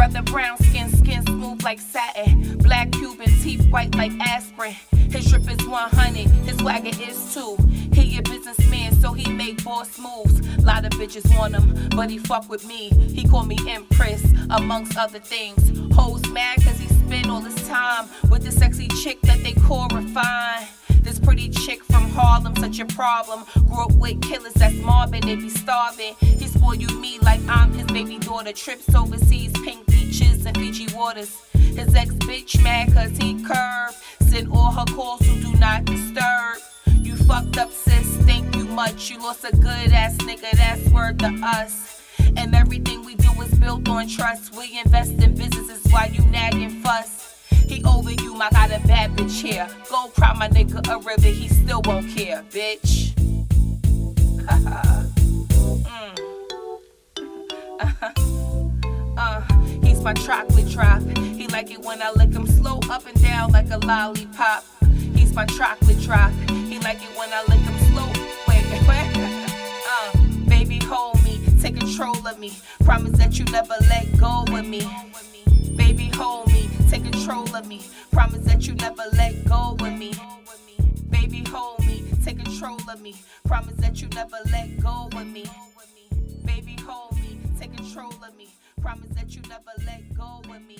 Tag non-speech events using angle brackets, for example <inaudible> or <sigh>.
Brother brown skin, skin smooth like satin. Black Cuban teeth white like aspirin. His drip is 100, his swagger is two. He a businessman, so he make boss moves. Lot of bitches want him, but he fuck with me. He call me Empress, amongst other things. Hoes mad cause he spend all his time with the sexy chick that they call refined. This pretty chick from Harlem, such a problem. Grew up with killers that's mobbing, they be starving. He spoil you me like I'm his baby daughter. Trips overseas, pink beaches and Fiji waters. His ex bitch mad cause he curved. Send all her calls who do not disturb. You fucked up, sis. Thank you much. You lost a good ass nigga. That's word to us. And everything we do is built on trust. We invest in businesses while you nagging fuss. He over you, I got a bad bitch here. Go cry my nigga a river, he still won't care, bitch. My chocolate drop. He like it when I lick him slow up and down like a lollipop. He's my chocolate drop. He like it when I lick him slow. Wait, <laughs> wait. uh, baby, hold me, take control of me. Promise that you never let go of me. Baby, hold me take control of me. Promise that you never let go of me. Baby, hold me, take control of me. Promise that you never let go of me. Promise that you never let go of me.